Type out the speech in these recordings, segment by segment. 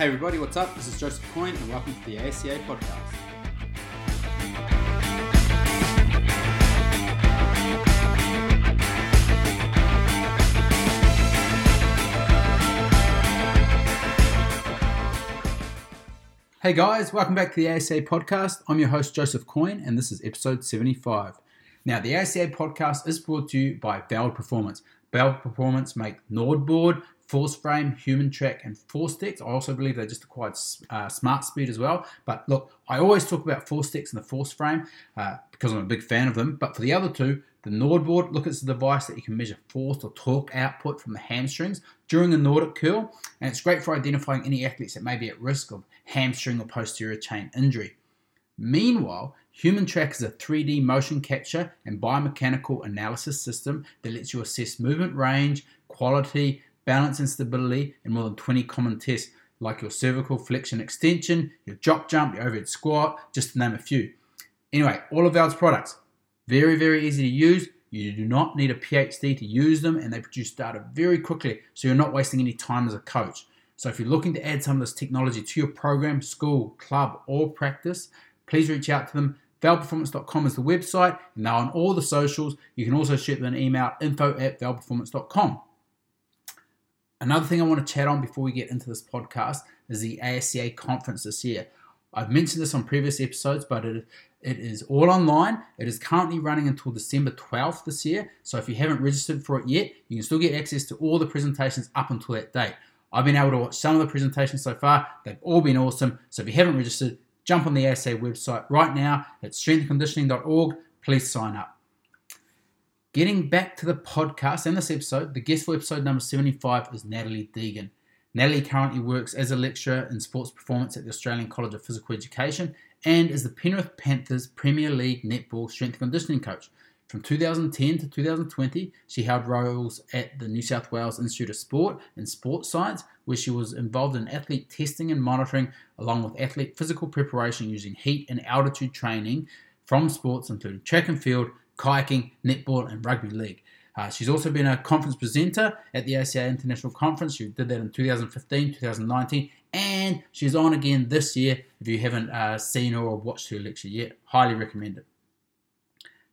Hey everybody, what's up? This is Joseph Coyne and welcome to the ACA podcast. Hey guys, welcome back to the ACA podcast. I'm your host Joseph Coyne and this is episode 75. Now, the ACA podcast is brought to you by VALD Performance. VALD Performance make NordBord, Force Frame, HumanTrak, and ForceDecks. I also believe they just acquired uh, SmartSpeed as well. But look, I always talk about ForceDecks and the Force Frame uh, because I'm a big fan of them. But for the other two, the NordBord, look, it's a device that you can measure force or torque output from the hamstrings during a Nordic curl, and it's great for identifying any athletes that may be at risk of hamstring or posterior chain injury. Meanwhile, HumanTrak is a 3D motion capture and biomechanical analysis system that lets you assess movement range, quality, balance and stability in more than 20 common tests like your cervical flexion extension, your jock jump, your overhead squat, just to name a few. Anyway, all of VALD's products, very, very easy to use. You do not need a PhD to use them, and they produce data very quickly, so you're not wasting any time as a coach. So if you're looking to add some of this technology to your program, school, club, or practice, please reach out to them. VALDPerformance.com is the website, and they're on all the socials. You can also shoot them an email info at VALDPerformance.com. Another thing I want to chat on before we get into this podcast is the ASCA conference this year. I've mentioned this on previous episodes, but it, it is all online. It is currently running until December 12th this year. So if you haven't registered for it yet, you can still get access to all the presentations up until that date. I've been able to watch some of the presentations so far. They've all been awesome. So if you haven't registered, jump on the ASCA website right now at strengthconditioning.org. Please sign up. Getting back to the podcast and this episode, the guest for episode number 75 is Natalie Deegan. Natalie currently works as a lecturer in sports performance at the Australian College of Physical Education and is the Penrith Panthers Premier League netball strength and conditioning coach. From 2010 to 2020, she held roles at the New South Wales Institute of Sport and Sports Science, where she was involved in athlete testing and monitoring, along with athlete physical preparation using heat and altitude training from sports including track and field, kayaking, netball, and rugby league. Uh, she's also been a conference presenter at the ACA International Conference. She did that in 2015, 2019, and she's on again this year. If you haven't uh, seen or watched her lecture yet, highly recommend it.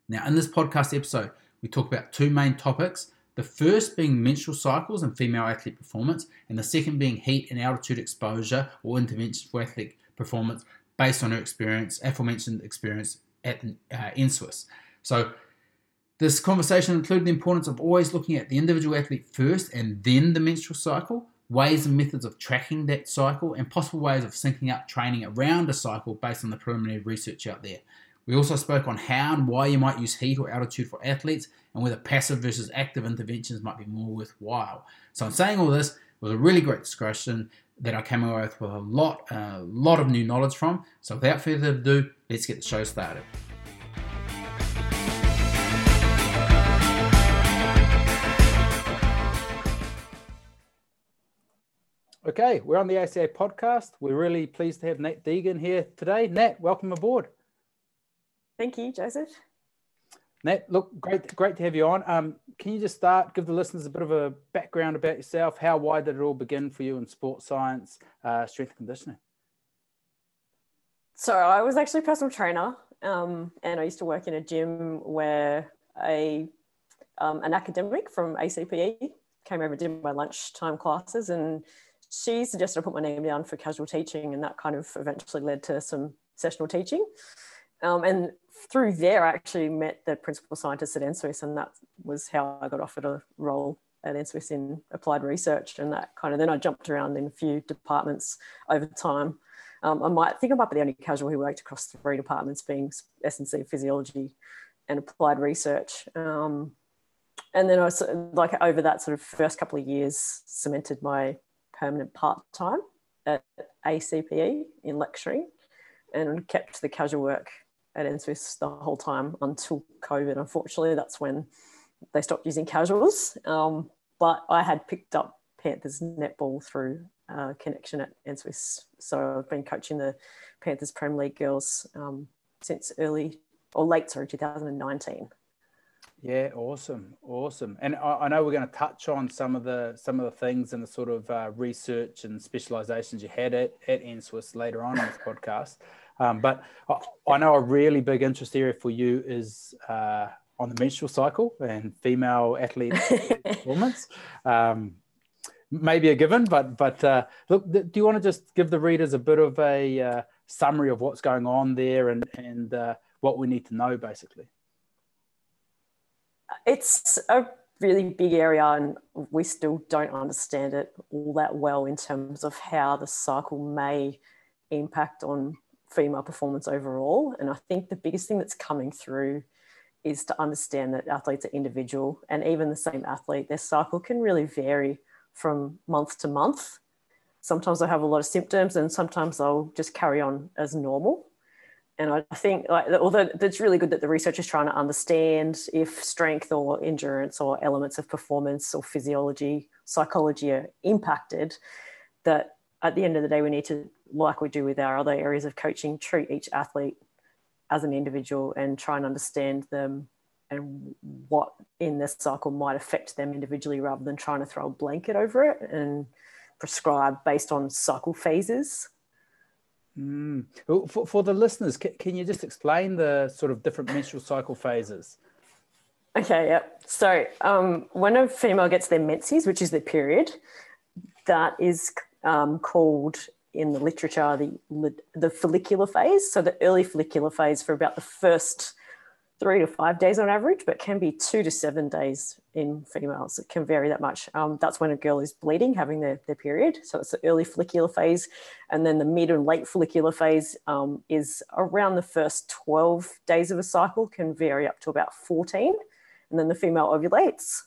Now, in this podcast episode, we talk about two main topics. The first being menstrual cycles and female athlete performance, and the second being heat and altitude exposure or intervention for athlete performance based on her experience, aforementioned experience at uh, NSWIS. So this conversation included the importance of always looking at the individual athlete first and then the menstrual cycle, ways and methods of tracking that cycle, and possible ways of syncing up training around a cycle based on the preliminary research out there. We also spoke on how and why you might use heat or altitude for athletes and whether passive versus active interventions might be more worthwhile. So, I'm saying all this, was a really great discussion that I came away with, with a lot, a lot of new knowledge from. So, without further ado, let's get the show started. Okay, we're on the ACA podcast. We're really pleased to have Nat Deegan here today. Nat, welcome aboard. Thank you, Joseph. Nat, look, great, great to have you on. Um, can you just start, give the listeners a bit of a background about yourself? How, why did it all begin for you in sports science, uh, strength and conditioning? So I was actually a personal trainer, um, and I used to work in a gym where a um, an academic from ACPE came over and did my lunchtime classes, and she suggested I put my name down for casual teaching, and that kind of eventually led to some sessional teaching. Um, and through there, I actually met the principal scientist at NSWIS, and that was how I got offered a role at NSWIS in applied research. And that kind of then I jumped around in a few departments over time. Um, I might think I might be the only casual who worked across three departments, being S&C physiology and applied research. Um, and then I was like over that sort of first couple of years, cemented my permanent part time at ACPE in lecturing and kept the casual work at NSWIS the whole time until COVID. Unfortunately, that's when they stopped using casuals. Um, but I had picked up Panthers netball through uh, connection at NSWIS. So I've been coaching the Panthers Premier League girls um, since early or late, sorry, 2019. Yeah, awesome, awesome. And I, I, know we're going to touch on some of the some of the things and the sort of uh, research and specializations you had at at NSWIS later on in this podcast. Um, but I, I, know a really big interest area for you is uh, on the menstrual cycle and female athlete performance. Um, maybe a given, but but uh, look, do you want to just give the readers a bit of a uh, summary of what's going on there and and uh, what we need to know, basically? It's a really big area, and we still don't understand it all that well in terms of how the cycle may impact on female performance overall. And I think the biggest thing that's coming through is to understand that athletes are individual, and even the same athlete, their cycle can really vary from month to month. Sometimes I have a lot of symptoms, and sometimes I'll just carry on as normal. And I think, like, although it's really good that the research is trying to understand if strength or endurance or elements of performance or physiology, psychology are impacted, that at the end of the day, we need to, like we do with our other areas of coaching, treat each athlete as an individual and try and understand them and what in this cycle might affect them individually rather than trying to throw a blanket over it and prescribe based on cycle phases. Mm. For, for the listeners, can, can you just explain the sort of different menstrual cycle phases? Okay, yeah. So um, when a female gets their menses, which is their period, that is um, called in the literature the, the follicular phase. So the early follicular phase for about the first three to five days on average, but can be two to seven days in females. It can vary that much. Um, that's when a girl is bleeding, having their, their period. So it's the early follicular phase. And then the mid and late follicular phase um, is around the first 12 days of a cycle, can vary up to about 14. And then the female ovulates.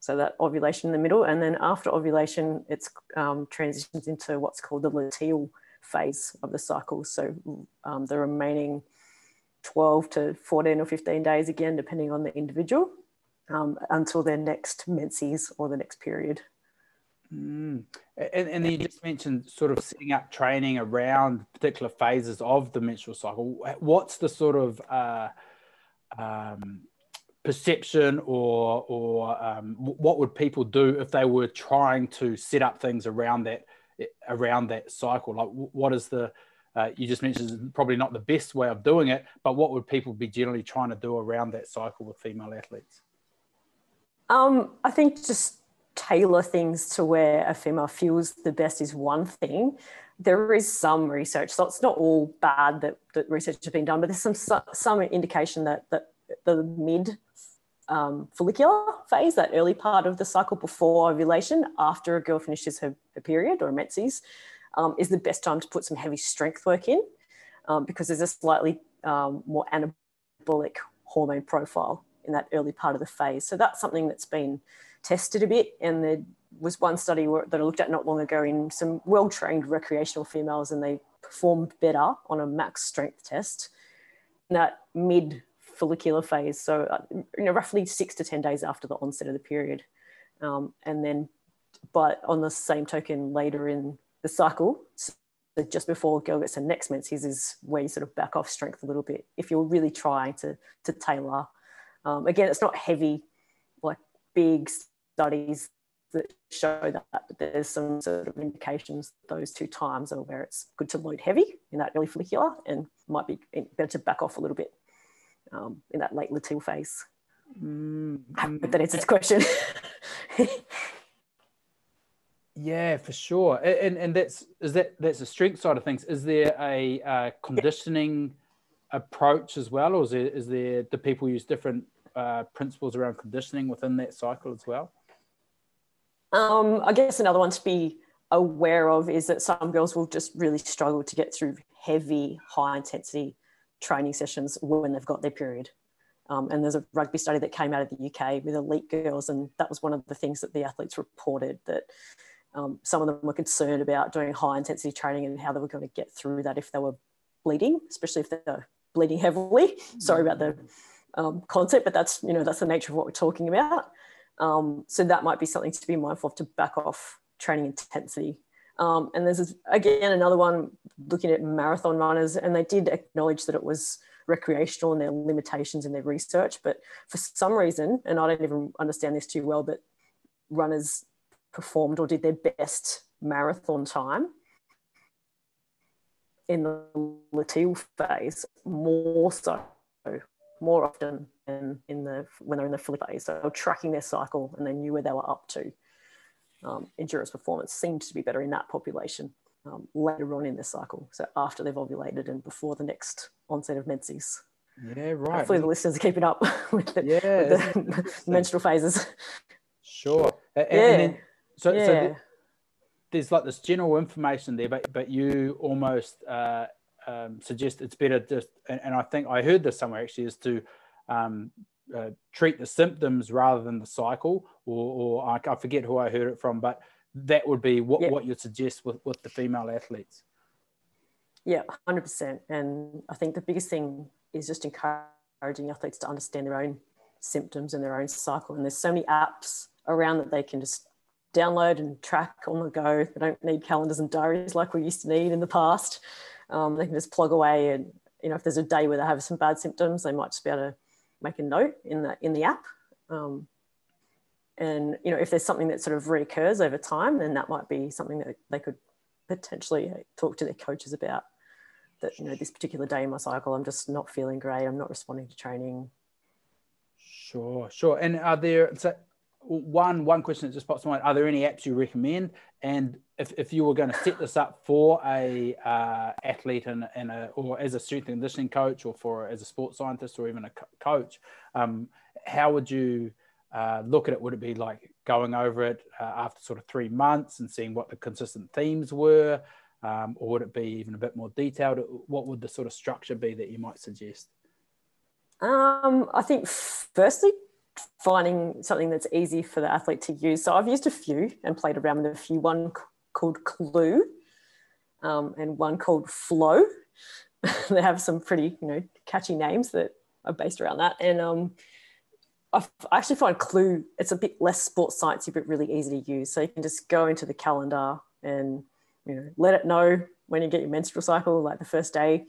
So that ovulation in the middle. And then after ovulation, it um, transitions into what's called the luteal phase of the cycle. So um, the remaining 12 to 14 or 15 days again, depending on the individual, um, until their next menses or the next period. Mm. And, and then you just mentioned sort of setting up training around particular phases of the menstrual cycle. What's the sort of uh, um, perception or or um, what would people do if they were trying to set up things around that around that cycle? Like, what is the uh, you just mentioned probably not the best way of doing it, but what would people be generally trying to do around that cycle with female athletes? Um, I think just tailor things to where a female feels the best is one thing. There is some research, so it's not all bad that, that research has been done, but there's some some indication that that the mid um, follicular phase, that early part of the cycle before ovulation, after a girl finishes her, her period or menses, um, is the best time to put some heavy strength work in um, because there's a slightly um, more anabolic hormone profile in that early part of the phase. So that's something that's been tested a bit. And there was one study that I looked at not long ago in some well trained recreational females, and they performed better on a max strength test in that mid follicular phase. So, uh, you know, roughly six to 10 days after the onset of the period. Um, and then, but on the same token, later in the cycle. So just before girl gets her next menses is where you sort of back off strength a little bit if you're really trying to, to tailor. Um, again, it's not heavy, like big studies that show that but there's some sort of indications those two times are where it's good to load heavy in that early follicular and might be better to back off a little bit um, in that late luteal phase. Mm, I hope that answers the question. Yeah, for sure. And and that's is that that's the strength side of things. Is there a uh, conditioning approach as well, or is there is there do people use different uh, principles around conditioning within that cycle as well? Um, I guess another one to be aware of is that some girls will just really struggle to get through heavy, high intensity training sessions when they've got their period. Um, and there's a rugby study that came out of the UK with elite girls, and that was one of the things that the athletes reported that um, some of them were concerned about doing high intensity training and how they were going to get through that if they were bleeding, especially if they're bleeding heavily. Sorry about the um, concept, but that's you know that's the nature of what we're talking about. Um, so that might be something to be mindful of to back off training intensity. Um, and there's again another one looking at marathon runners, and they did acknowledge that it was recreational and their limitations in their research. But for some reason, and I don't even understand this too well, but runners performed or did their best marathon time in the luteal phase more so more often than in the when they're in the follicular phase. So tracking their cycle and they knew where they were up to. Um, endurance performance seemed to be better in that population um, later on in the cycle. So after they've ovulated and before the next onset of menses. Yeah, right. Hopefully the listeners are keeping up with the, yeah, with the menstrual phases. Sure. And, yeah. And then, so, yeah. so there's like this general information there, but but you almost uh, um, suggest it's better just, and, and, I think I heard this somewhere actually, is to um, uh, treat the symptoms rather than the cycle, or, or I, I, forget who I heard it from, but that would be what, what you'd suggest with, with the female athletes. Yeah, 100%. And I think the biggest thing is just encouraging athletes to understand their own symptoms and their own cycle. And there's so many apps around that they can just download and track on the go. They don't need calendars and diaries like we used to need in the past. Um, they can just plug away and you know if there's a day where they have some bad symptoms, they might just be able to make a note in the in the app. Um, and you know if there's something that sort of reoccurs over time, then that might be something that they could potentially talk to their coaches about. That you know this particular day in my cycle, I'm just not feeling great. I'm not responding to training. Sure, sure. And are there so one one question that just pops to mind: Are there any apps you recommend? And if, if you were going to set this up for a uh, athlete and, and a, or as a strength and conditioning coach, or for as a sports scientist, or even a co- coach, um, how would you uh, look at it? Would it be like going over it uh, after sort of three months and seeing what the consistent themes were, um, or would it be even a bit more detailed? What would the sort of structure be that you might suggest? Um, I think firstly finding something that's easy for the athlete to use. So I've used a few and played around with a few. One called Clue um, and one called Flow. they have some pretty, you know, catchy names that are based around that. And um, I actually find Clue, it's a bit less sports sciencey, but really easy to use. So you can just go into the calendar and, you know, let it know when you get your menstrual cycle, like the first day,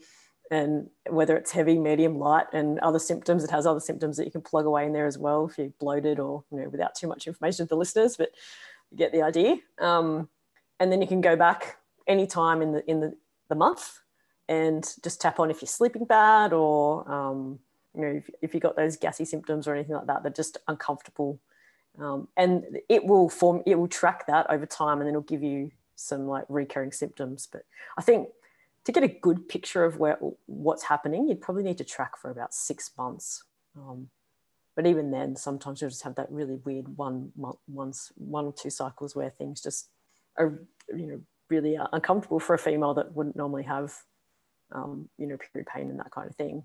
and whether it's heavy, medium, light, and other symptoms. It has other symptoms that you can plug away in there as well if you're bloated or you know without too much information for the listeners, but you get the idea. Um, and then you can go back anytime in the in the, the month and just tap on if you're sleeping bad or um, you know if, if you've got those gassy symptoms or anything like that, they're just uncomfortable. Um, and it will form it will track that over time and then it'll give you some like recurring symptoms. But I think to get a good picture of where what's happening, you'd probably need to track for about six months. Um, but even then, sometimes you'll just have that really weird one month, once, one or two cycles where things just are, you know, really uncomfortable for a female that wouldn't normally have, um, you know, period pain and that kind of thing.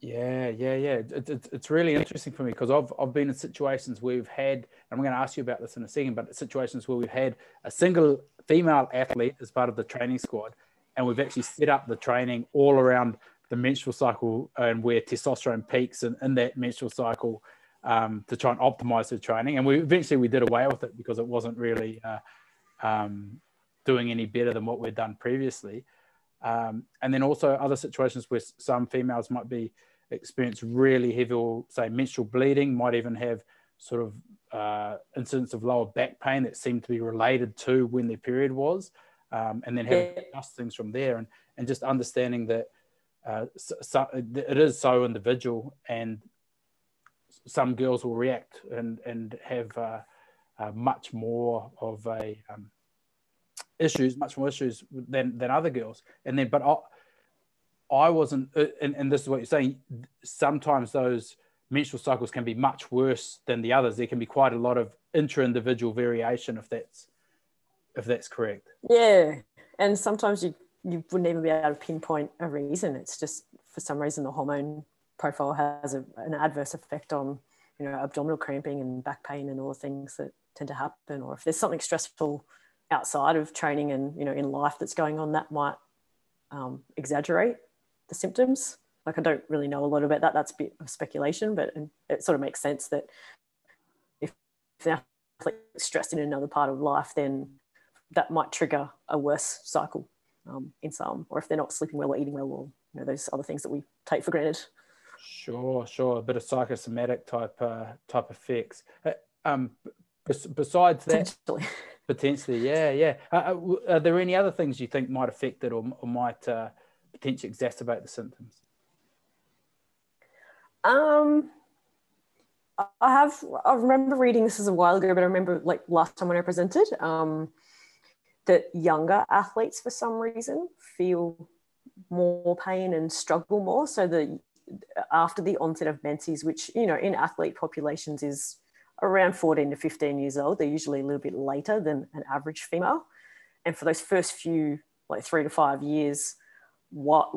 Yeah, yeah, yeah. It, it, it's really interesting for me because I've, I've been in situations where we've had, and I'm going to ask you about this in a second, but situations where we've had a single female athlete as part of the training squad and we've actually set up the training all around the menstrual cycle and where testosterone peaks in, in that menstrual cycle um, to try and optimize the training. And we eventually we did away with it because it wasn't really uh, um, doing any better than what we'd done previously. Um, and then also other situations where some females might be experience really heavy, or say menstrual bleeding, might even have sort of uh, incidents of lower back pain that seem to be related to when their period was um, and then having yeah. to adjust things from there and, and just understanding that uh, so, so, it is so individual and some girls will react and, and have uh, uh, much more of a um, issues, much more issues than, than other girls. And then, but I, I wasn't, uh, and, and this is what you're saying, sometimes those menstrual cycles can be much worse than the others. There can be quite a lot of intra-individual variation if that's if that's correct. Yeah, and sometimes you you wouldn't even be able to pinpoint a reason. It's just for some reason the hormone profile has a, an adverse effect on you know abdominal cramping and back pain and all the things that tend to happen. Or if there's something stressful outside of training and you know in life that's going on, that might um, exaggerate the symptoms. Like I don't really know a lot about that. That's a bit of speculation, but it sort of makes sense that if they're stressed in another part of life, then that might trigger a worse cycle um, in some, or if they're not sleeping well or eating well or you know those other things that we take for granted. Sure, sure. A bit of psychosomatic type uh, type effects. Uh, um, besides that, potentially, potentially yeah, yeah. Uh, uh are there any other things you think might affect it or, or might uh, potentially exacerbate the symptoms? Um, I have. I remember reading this as a while ago, but I remember like last time when I presented, um, that younger athletes for some reason feel more pain and struggle more. So the after the onset of menses, which you know in athlete populations is around 14 to 15 years old, they're usually a little bit later than an average female. And for those first few, like three to five years, what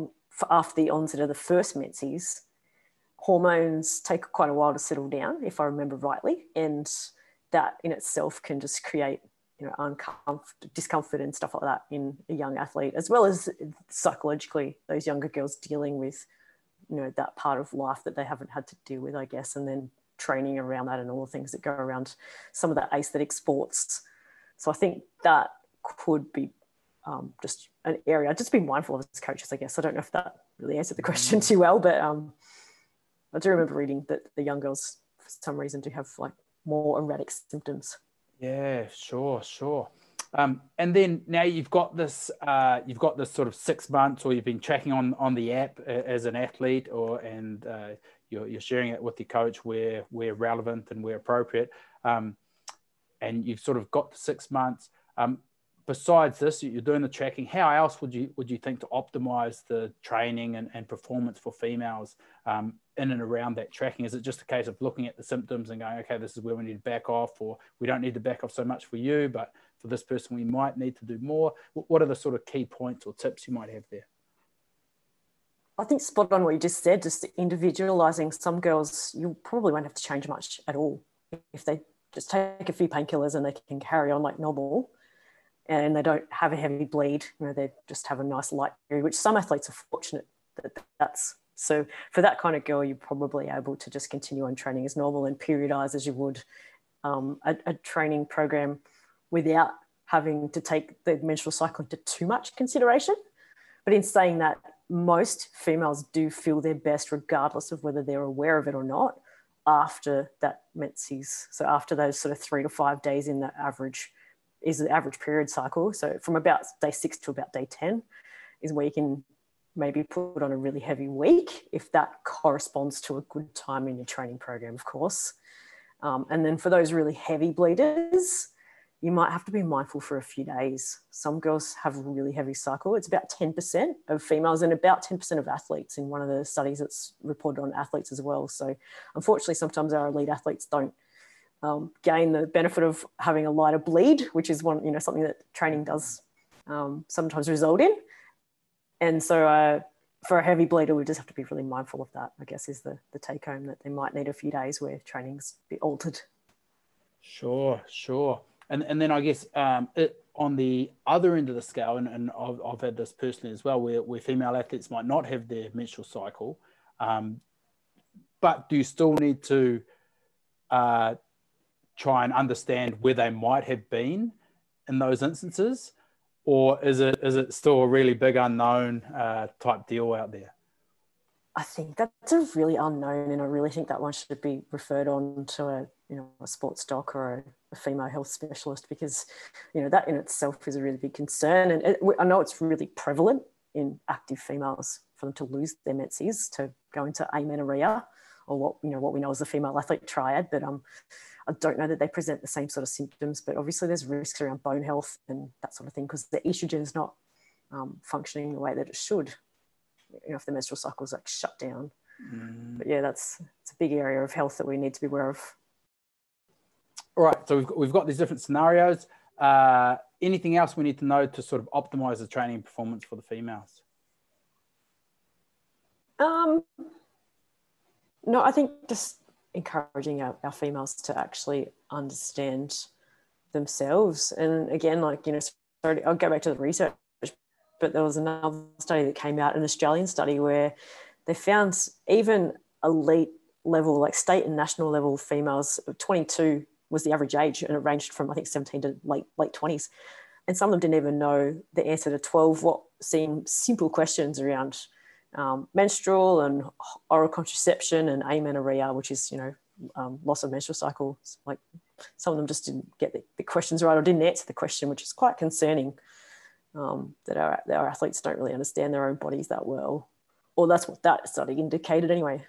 after the onset of the first menses, hormones take quite a while to settle down, if I remember rightly, and that in itself can just create you know uncomfort, discomfort and stuff like that in a young athlete, as well as psychologically those younger girls dealing with you know that part of life that they haven't had to deal with, I guess, and then training around that and all the things that go around some of the aesthetic sports. So I think that could be um, just an area. Just be mindful of as coaches, I guess. I don't know if that really answered the question mm. too well, but um, I do remember reading that the young girls, for some reason, do have like more erratic symptoms. Yeah, sure, sure. Um, and then now you've got this, uh, you've got this sort of six months, or you've been tracking on on the app uh, as an athlete, or and uh, you're, you're sharing it with your coach where where relevant and where appropriate. Um, and you've sort of got the six months. Um, besides this, you're doing the tracking. How else would you would you think to optimize the training and, and performance for females um, in and around that tracking? Is it just a case of looking at the symptoms and going, okay, this is where we need to back off, or we don't need to back off so much for you, but for this person we might need to do more? What are the sort of key points or tips you might have there? I think spot on what you just said, just individualizing some girls, you probably won't have to change much at all. If they just take a few painkillers and they can carry on like normal and they don't have a heavy bleed, you know, they just have a nice light period, which some athletes are fortunate that that's so for that kind of girl, you're probably able to just continue on training as normal and periodize as you would um, a, a training program without having to take the menstrual cycle into too much consideration. But in saying that, most females do feel their best regardless of whether they're aware of it or not after that menses. So after those sort of three to five days in the average is the average period cycle. So from about day six to about day 10 is where you can maybe put on a really heavy week if that corresponds to a good time in your training program, of course. Um, and then for those really heavy bleeders, you might have to be mindful for a few days. Some girls have a really heavy cycle. It's about 10% of females and about 10% of athletes in one of the studies that's reported on athletes as well. So, unfortunately, sometimes our elite athletes don't um, gain the benefit of having a lighter bleed, which is one, you know, something that training does um, sometimes result in. And so, uh, for a heavy bleeder, we just have to be really mindful of that, I guess, is the, the take home that they might need a few days where training's be altered. Sure, sure and and then I guess um, it, on the other end of the scale, and, and I've, I've, had this personally as well, where, where female athletes might not have their menstrual cycle, um, but do you still need to uh, try and understand where they might have been in those instances, or is it is it still a really big unknown uh, type deal out there? I think that's a really unknown, and I really think that one should be referred on to a you know a sports doc or a, female health specialist because you know that in itself is a really big concern, and it, I know it's really prevalent in active females for them to lose their menses to go into amenorrhea or what you know what we know as the female athlete triad, but um. I don't know that they present the same sort of symptoms, but obviously there's risks around bone health and that sort of thing because the estrogen is not um, functioning the way that it should you know, if the menstrual cycle is like shut down. Mm. But yeah, that's it's a big area of health that we need to be aware of. All right, so we've got, we've got these different scenarios. Uh, anything else we need to know to sort of optimize the training performance for the females? Um, no, I think just encouraging our, our females to actually understand themselves. And again, like, you know, sorry, I'll go back to the research but there was another study that came out, an Australian study, where they found even elite level, like state and national level females, 22 was the average age, and it ranged from I think 17 to late late 20s. And some of them didn't even know the answer to 12 what seemed simple questions around um, menstrual and oral contraception and amenorrhea, which is, you know, um, loss of menstrual cycle. Like some of them just didn't get the, the, questions right or didn't answer the question, which is quite concerning um, that, our, that our athletes don't really understand their own bodies that well. Or that's what that study indicated anyway.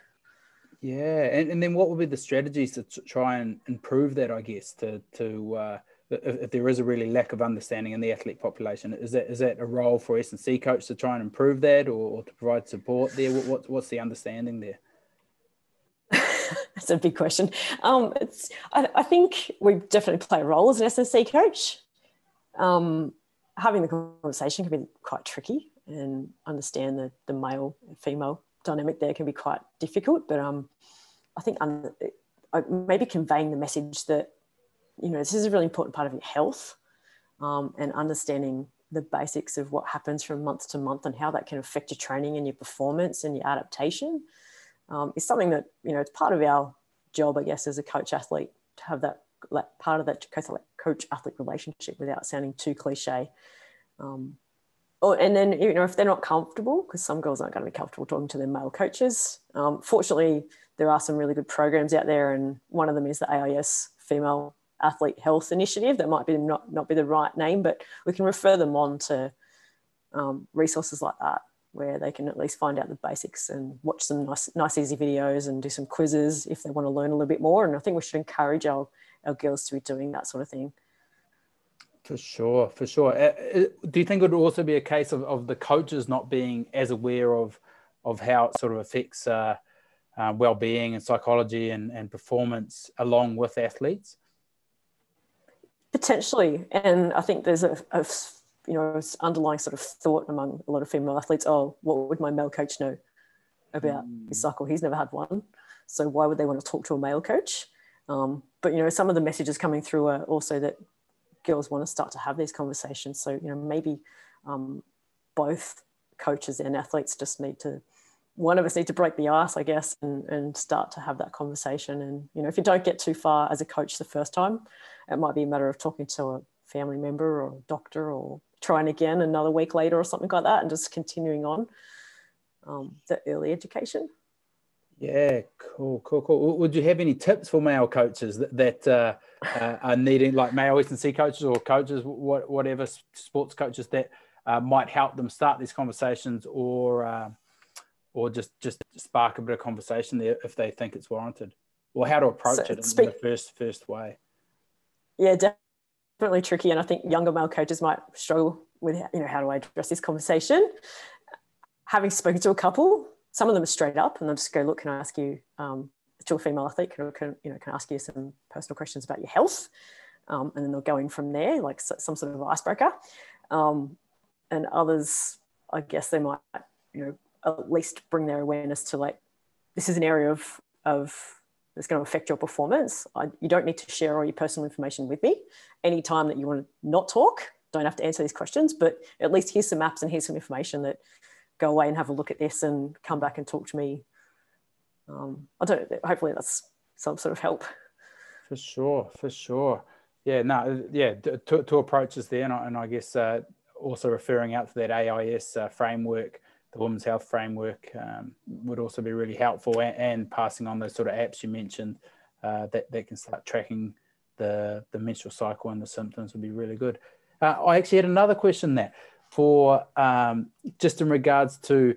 Yeah, and, and then what would be the strategies to try and improve that? I guess to to uh, if, there is a really lack of understanding in the athlete population, is that is that a role for S and C coach to try and improve that, or, or to provide support there? What, what, what's the understanding there? That's a big question. Um, it's I, I, think we definitely play a role as an S and C coach. Um, having the conversation can be quite tricky, and understand the the male female dynamic there can be quite difficult. But um, I think um, maybe conveying the message that you know this is a really important part of your health um, and understanding the basics of what happens from month to month and how that can affect your training and your performance and your adaptation um, is something that you know it's part of our job, I guess, as a coach athlete to have that like, part of that coach athlete relationship without sounding too cliche. Um, or, and then you know if they're not comfortable because some girls aren't going to be comfortable talking to their male coaches um, fortunately there are some really good programs out there and one of them is the ais female athlete health initiative that might be not, not be the right name but we can refer them on to um, resources like that where they can at least find out the basics and watch some nice, nice easy videos and do some quizzes if they want to learn a little bit more and i think we should encourage our, our girls to be doing that sort of thing for sure, for sure. Uh, uh, do you think it would also be a case of, of the coaches not being as aware of of how it sort of affects uh, uh, well-being and psychology and, and performance along with athletes? Potentially, and I think there's a, a you know underlying sort of thought among a lot of female athletes. Oh, what would my male coach know about mm. his cycle? He's never had one, so why would they want to talk to a male coach? Um, but you know, some of the messages coming through are also that girls want to start to have these conversations. So, you know, maybe um, both coaches and athletes just need to, one of us need to break the ice, I guess, and, and start to have that conversation. And, you know, if you don't get too far as a coach the first time, it might be a matter of talking to a family member or a doctor or trying again another week later or something like that and just continuing on um, the early education. Yeah, cool, cool, cool. Would you have any tips for male coaches that, that uh, uh, are needing, like male S and C coaches or coaches, what, whatever sports coaches that uh, might help them start these conversations, or uh, or just just spark a bit of conversation there if they think it's warranted, or how to approach so, it in, speak- in the first first way? Yeah, definitely tricky, and I think younger male coaches might struggle with you know how do I address this conversation. Having spoken to a couple some of them are straight up and they'll just go, look, can I ask you, um, to a female athlete, can, can, you know, can I ask you some personal questions about your health? Um, and then they'll go in from there, like some sort of icebreaker. Um, and others, I guess they might, you know, at least bring their awareness to like, this is an area of, of that's going to affect your performance. I, you don't need to share all your personal information with me. Anytime that you want to not talk, don't have to answer these questions, but at least here's some maps and here's some information that go away and have a look at this and come back and talk to me. Um, I don't. Hopefully, that's some sort of help. For sure, for sure. Yeah, no, yeah. Two, two approaches there, and I, and I guess uh, also referring out to that AIS uh, framework, the Women's Health Framework, um, would also be really helpful, and, and, passing on those sort of apps you mentioned uh, that that can start tracking the the menstrual cycle and the symptoms would be really good. Uh, I actually had another question there for um, just in regards to,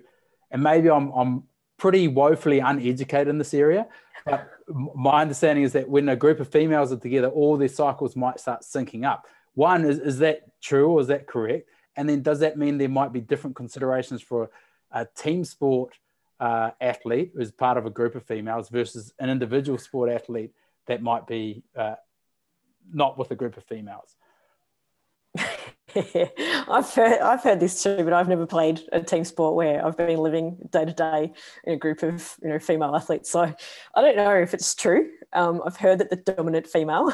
and maybe I'm, I'm pretty woefully uneducated in this area, but my understanding is that when a group of females are together, all their cycles might start syncing up. One, is, is that true or is that correct? And then does that mean there might be different considerations for a team sport uh, athlete who's part of a group of females versus an individual sport athlete that might be uh, not with a group of females? I've heard I've heard this too, but I've never played a team sport where I've been living day to day in a group of you know female athletes. So I don't know if it's true. Um, I've heard that the dominant female,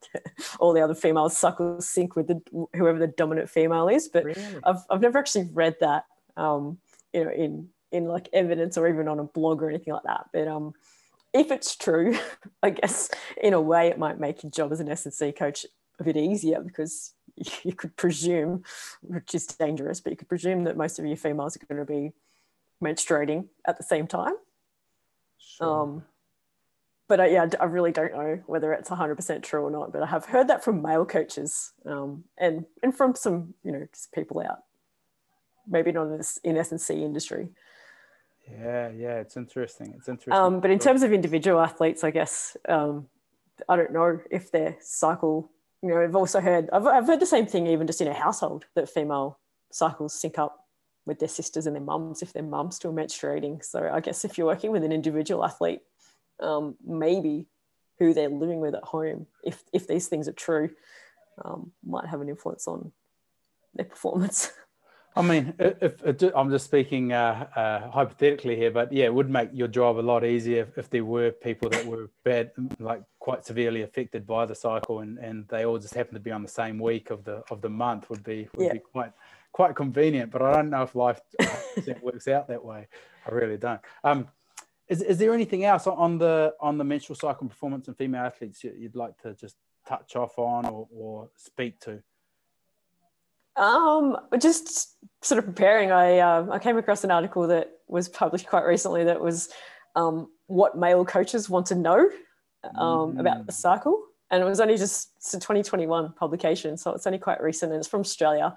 all the other females cycle sync with the whoever the dominant female is, but really? I've I've never actually read that um, you know in in like evidence or even on a blog or anything like that. But um, if it's true, I guess in a way it might make your job as an S and C coach a bit easier because you could presume, which is dangerous, but you could presume that most of your females are going to be menstruating at the same time. Sure. Um, but I, yeah, I really don't know whether it's 100% true or not. But I have heard that from male coaches um, and and from some you know just people out, maybe not in this in S and C industry. Yeah, yeah, it's interesting. It's interesting. Um, but in terms of individual athletes, I guess um, I don't know if their cycle. You know, I've also heard I've, I've heard the same thing even just in a household that female cycles sync up with their sisters and their mums if their mum's still menstruating. So I guess if you're working with an individual athlete, um, maybe who they're living with at home, if if these things are true, um, might have an influence on their performance. I mean, if, if, I'm just speaking uh, uh, hypothetically here, but yeah, it would make your job a lot easier if, if, there were people that were bad, like quite severely affected by the cycle, and, and they all just happen to be on the same week of the of the month would be would Yeah. be quite quite convenient. But I don't know if life works out that way. I really don't. Um, is, is there anything else on the on the menstrual cycle performance in female athletes you- you'd like to just touch off on or, or speak to? Um, just sort of preparing, I uh, I came across an article that was published quite recently that was um, what male coaches want to know um, about the cycle, and it was only just it's a 2021 publication, so it's only quite recent, and it's from Australia.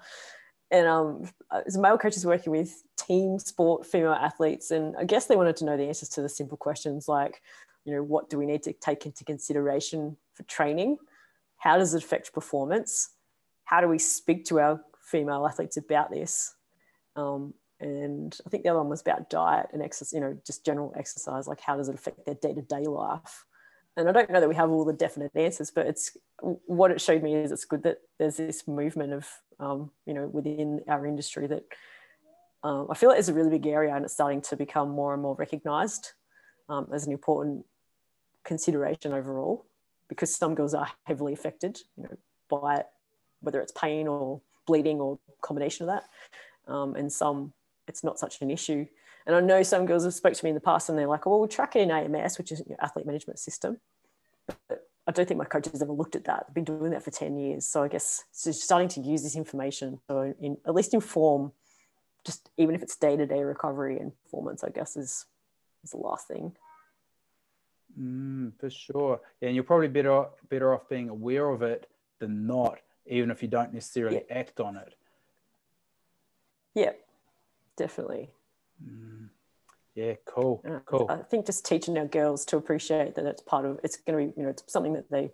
And um, it's male coaches working with team sport female athletes, and I guess they wanted to know the answers to the simple questions like, you know, what do we need to take into consideration for training? How does it affect performance? How do we speak to our female athletes about this? Um, and I think the other one was about diet and exercise, you know, just general exercise, like how does it affect their day to day life? And I don't know that we have all the definite answers, but it's what it showed me is it's good that there's this movement of, um, you know, within our industry that um, I feel like it's a really big area and it's starting to become more and more recognized um, as an important consideration overall because some girls are heavily affected, you know, by it whether it's pain or bleeding or combination of that. Um, and some, it's not such an issue. And I know some girls have spoke to me in the past and they're like, well, we'll track it in AMS, which is your athlete management system. But I don't think my coach has ever looked at that. I've been doing that for 10 years. So I guess so starting to use this information to in, at least inform just even if it's day-to-day recovery and performance, I guess is, is the last thing. Mm, for sure. Yeah, and you're probably better better off being aware of it than not, even if you don't necessarily act on it. Yeah, definitely. Mm. Yeah, cool, Uh, cool. I think just teaching our girls to appreciate that it's part of it's going to be you know it's something that they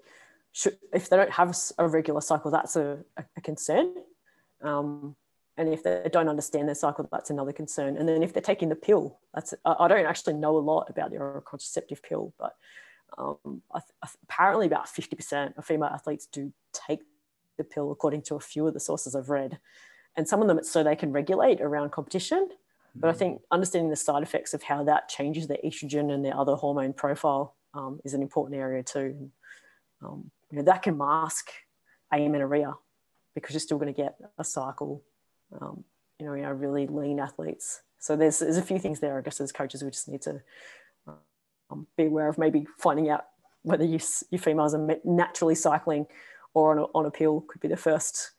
should if they don't have a regular cycle that's a, a, concern um, and if they don't understand their cycle that's another concern and then if they're taking the pill that's I, don't actually know a lot about the oral contraceptive pill but um, I, apparently about 50% of female athletes do take the pill according to a few of the sources I've read. And some of them it's so they can regulate around competition. But I think understanding the side effects of how that changes their estrogen and their other hormone profile um, is an important area too. Um, you know, that can mask amenorrhea because you're still going to get a cycle, um, you know, in our really lean athletes. So there's, there's a few things there, I guess, as coaches, we just need to um, be aware of maybe finding out whether you, s- you females are naturally cycling or on on a pill could be the first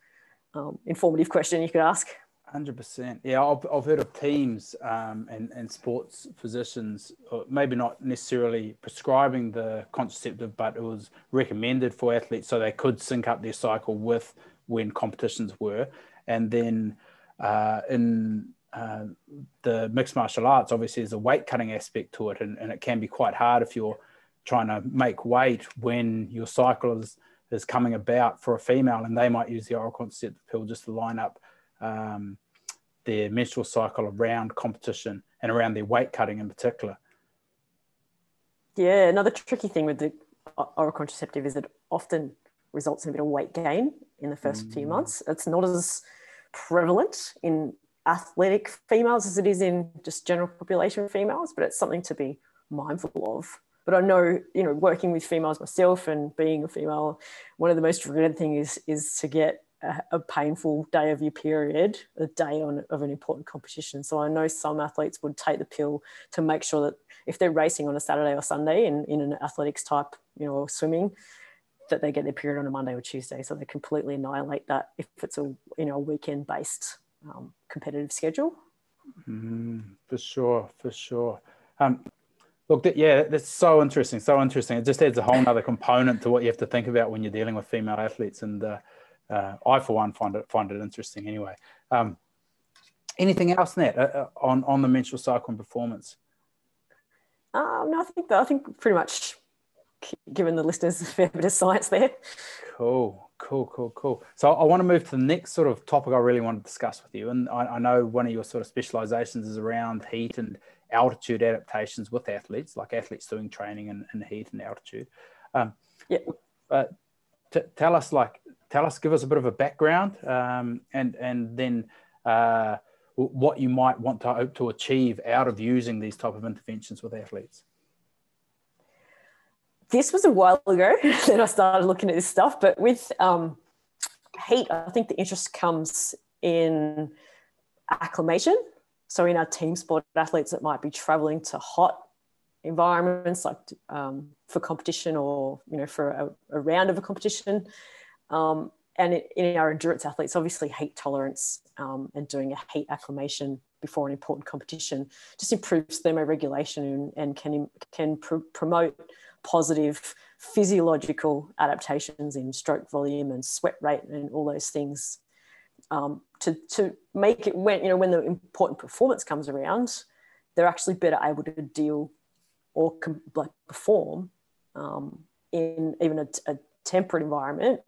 um, informative question you could ask. Hundred percent. Yeah, I've, I've heard of teams um, and and sports physicians, uh, maybe not necessarily prescribing the contraceptive, but it was recommended for athletes so they could sync up their cycle with when competitions were, and then uh, in uh, the mixed martial arts, obviously, there's a weight cutting aspect to it, and, and it can be quite hard if you're trying to make weight when your cycle is is coming about for a female, and they might use the oral contraceptive pill just to line up. Um, their menstrual cycle around competition and around their weight cutting in particular. Yeah, another tricky thing with the oral contraceptive is it often results in a bit of weight gain in the first few Mm. months. It's not as prevalent in athletic females as it is in just general population females, but it's something to be mindful of. But I know, you know, working with females myself and being a female, one of the most dreaded things is is to get a, a painful day of your period, a day on of an important competition. So I know some athletes would take the pill to make sure that if they're racing on a Saturday or Sunday in, in an athletics type, you know, swimming, that they get their period on a Monday or Tuesday. So they completely annihilate that if it's a you know weekend based um, competitive schedule. Mm, for sure, for sure. Um, look, yeah, that's so interesting, so interesting. It just adds a whole other component to what you have to think about when you're dealing with female athletes, and uh, uh, I, for one, find it find it interesting anyway. Um, anything else, Nat, uh, uh on on the menstrual cycle and performance? Um, no, I think that, I think pretty much given the listeners a fair bit of science there. Cool, cool, cool, cool. So I want to move to the next sort of topic I really want to discuss with you. And I, I know one of your sort of specializations is around heat and altitude adaptations with athletes, like athletes doing training in, in heat and altitude. Um, yeah. But t- tell us, like, tell us, give us a bit of a background, um, and and then uh, what you might want to hope to achieve out of using these type of interventions with athletes this was a while ago that I started looking at this stuff, but with um, heat, I think the interest comes in acclimation. So in our team sport athletes that might be traveling to hot environments, like um, for competition or you know for a, a round of a competition, um, and in our endurance athletes, obviously heat tolerance um, and doing a heat acclimation before an important competition just improves thermoregulation and, and can can pr- promote positive physiological adaptations in stroke volume and sweat rate and all those things. Um, to, to make it when you know when the important performance comes around they're actually better able to deal or like perform um, in even a, a, temperate environment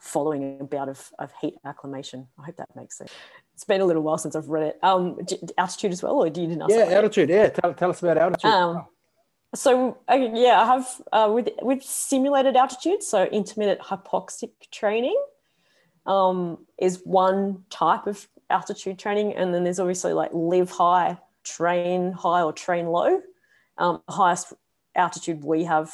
following a bout of, of heat acclimation. I hope that makes sense. It's been a little while since i've read it. Um, altitude as well or do you didn't ask yeah altitude yeah. Tell, tell us about altitude. Um, so uh, yeah, I have uh, with with simulated altitude, so intermittent hypoxic training um, is one type of altitude training, and then there's obviously like live high, train high, or train low. Um, highest altitude we have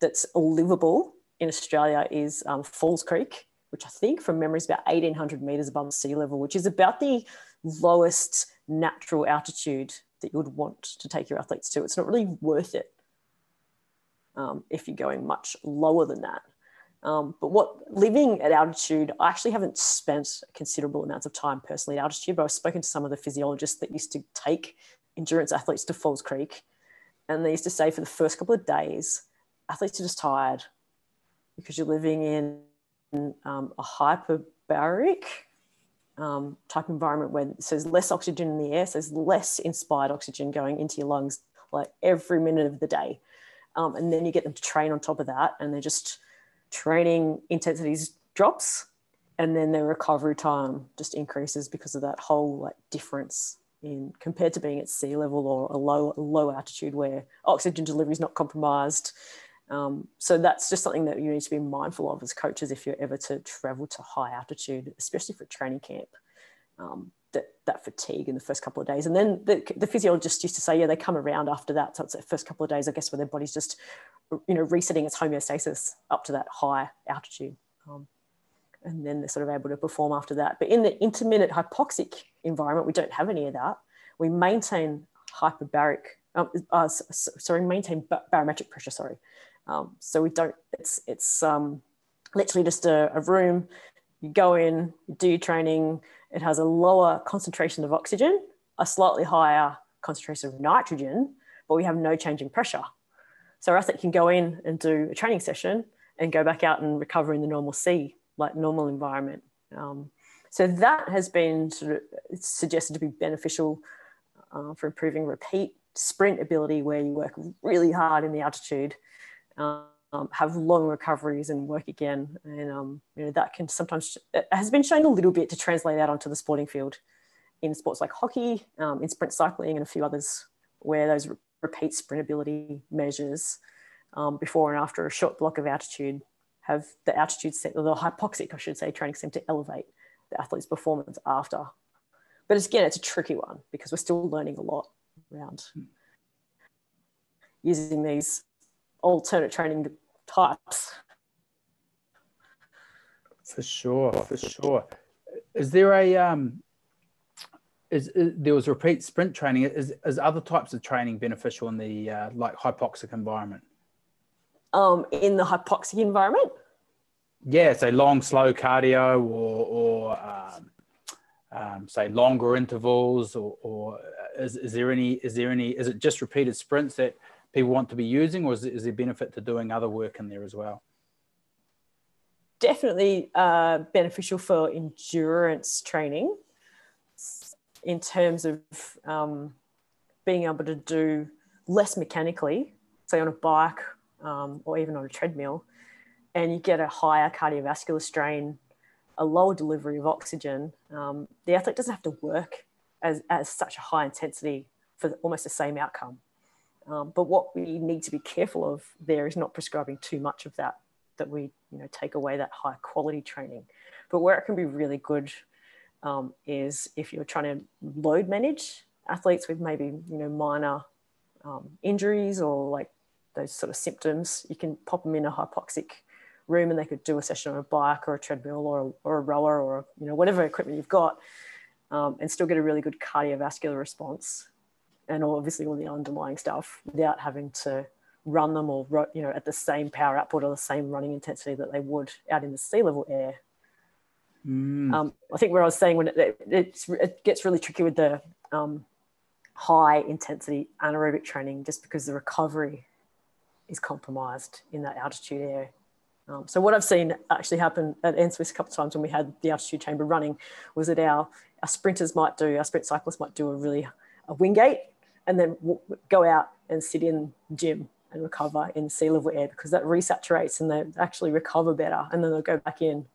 that's livable in Australia is um, Falls Creek, which I think from memory is about 1800 meters above sea level, which is about the lowest natural altitude that you would want to take your athletes to. It's not really worth it um, if you're going much lower than that. Um, but what living at altitude, I actually haven't spent considerable amounts of time personally at altitude, but I've spoken to some of the physiologists that used to take endurance athletes to Falls Creek. And they used to say for the first couple of days, athletes are just tired because you're living in um, a hyperbaric um, type environment where there's less oxygen in the air, so there's less inspired oxygen going into your lungs like every minute of the day. Um, and then you get them to train on top of that, and they're just training intensities drops, and then their recovery time just increases because of that whole like difference in compared to being at sea level or a low low altitude where oxygen delivery is not compromised um, so that's just something that you need to be mindful of as coaches if you're ever to travel to high altitude, especially for training camp. Um, that, that fatigue in the first couple of days. And then the, the physiologist used to say, yeah, they come around after that. So it's the first couple of days, I guess, where their body's just, you know, resetting its homeostasis up to that high altitude. Um, and then they're sort of able to perform after that. But in the intermittent hypoxic environment, we don't have any of that. We maintain hyperbaric, um, uh, sorry, maintain barometric pressure, sorry. Um, so we don't, it's, it's um, literally just a, a, room. You go in, you do your training. It has a lower concentration of oxygen, a slightly higher concentration of nitrogen, but we have no change in pressure. So our athlete can go in and do a training session and go back out and recover in the normal sea, like normal environment. Um, so that has been sort of suggested to be beneficial uh, for improving repeat sprint ability, where you work really hard in the altitude um, have long recoveries and work again. And um, you know, that can sometimes, has been shown a little bit to translate out onto the sporting field in sports like hockey, um, in sprint cycling, and a few others where those repeat sprint ability measures um, before and after a short block of altitude have the altitude set, or the hypoxic, I should say, training seem to elevate the athlete's performance after. But again, it's a tricky one because we're still learning a lot around using these alternate training types. For sure, for sure. Is there a um, is, is, there was repeat sprint training? Is is other types of training beneficial in the uh, like hypoxic environment? Um, in the hypoxic environment. Yeah, so long, slow cardio, or or um, um, say longer intervals, or, or is, is there any is there any is it just repeated sprints that people want to be using, or is, is there benefit to doing other work in there as well? Definitely uh, beneficial for endurance training in terms of um, being able to do less mechanically, say on a bike um, or even on a treadmill, and you get a higher cardiovascular strain, a lower delivery of oxygen. Um, the athlete doesn't have to work as, as such a high intensity for almost the same outcome. Um, but what we need to be careful of there is not prescribing too much of that, that we you know take away that high quality training. But where it can be really good um, is if you're trying to load manage athletes with maybe you know minor um, injuries or like those sort of symptoms, you can pop them in a hypoxic room and they could do a session on a bike or a treadmill or a, or a rower or you know whatever equipment you've got um, and still get a really good cardiovascular response and obviously all the underlying stuff without having to run them or you know at the same power output or the same running intensity that they would out in the sea level air mm. um, i think where i was saying when it, it, gets really tricky with the um, high intensity anaerobic training just because the recovery is compromised in that altitude air um, so what I've seen actually happen at NSWIS a couple of times when we had the altitude chamber running was that our, our sprinters might do, our sprint cyclists might do a really a wingate and then go out and sit in gym and recover in sea level air because that resaturates and they actually recover better and then they'll go back in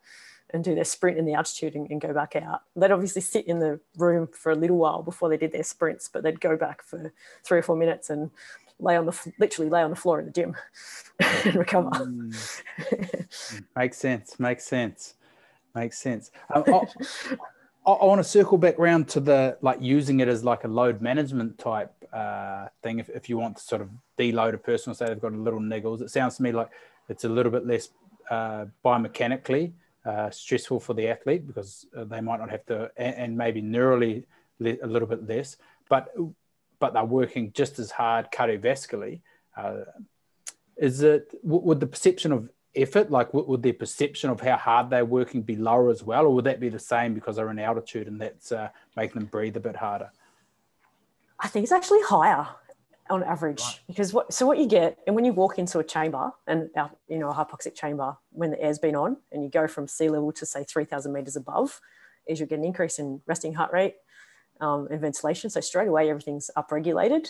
and do their sprint in the altitude and, and, go back out. They'd obviously sit in the room for a little while before they did their sprints, but they'd go back for three or four minutes and lay on the literally lay on the floor in the gym and recover. Mm. makes sense. Makes sense. Makes sense. Um, I, I, want to circle back around to the like using it as like a load management type uh, thing. If, if you want to sort of deload a person or say they've got a little niggles, it sounds to me like it's a little bit less uh, biomechanically uh, stressful for the athlete because uh, they might not have to, and, and maybe neurally a little bit less. But but they're working just as hard cardiovascularly. Uh, is it would the perception of effort, like would their perception of how hard they're working, be lower as well, or would that be the same because they're in altitude and that's uh, making them breathe a bit harder? I think it's actually higher on average right. because what so what you get and when you walk into a chamber and you know a hypoxic chamber when the air's been on and you go from sea level to say 3000 meters above is you get an increase in resting heart rate um, and ventilation. So straight away, everything's upregulated.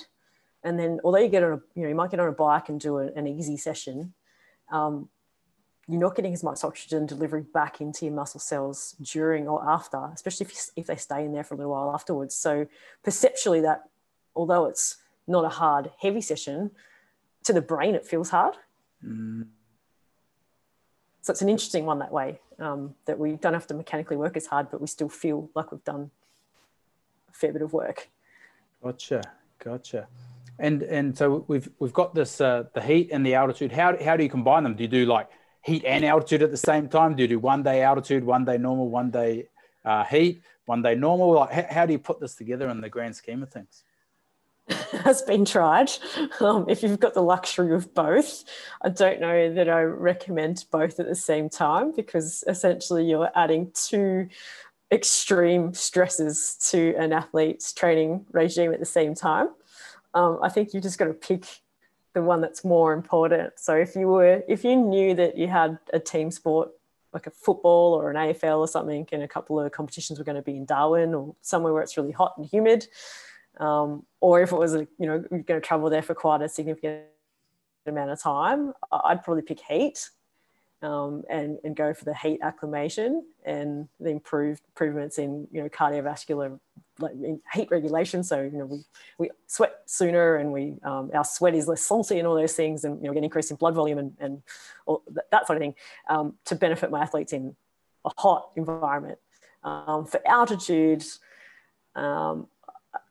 And then, although you get on a, you know, you might get on a bike and do a, an easy session, um, you're not getting as much oxygen delivery back into your muscle cells during or after, especially if, if they stay in there for a little while afterwards. So perceptually, that although it's not a hard, heavy session, to the brain it feels hard. Mm. So it's an interesting one that way um, that we don't have to mechanically work as hard, but we still feel like we've done a fair bit of work. Gotcha, gotcha. And and so we've we've got this uh, the heat and the altitude. How how do you combine them? Do you do like heat and altitude at the same time? Do you do one day altitude, one day normal, one day uh, heat, one day normal? Like how, how, do you put this together in the grand scheme of things? has been tried. Um, if you've got the luxury of both, I don't know that I recommend both at the same time because essentially you're adding two extreme stresses to an athlete's training regime at the same time. Um, I think you just got to pick the one that's more important. So if you were, if you knew that you had a team sport like a football or an AFL or something, and a couple of competitions were going to be in Darwin or somewhere where it's really hot and humid, um, or if it was, you know, going to travel there for quite a significant amount of time, I'd probably pick heat um, and, and go for the heat acclimation and the improved improvements in you know cardiovascular like heat regulation. So you know we, we sweat sooner and we um, our sweat is less salty and all those things, and you know get increase in blood volume and, and all that sort of thing um, to benefit my athletes in a hot environment. Um, for altitude, um,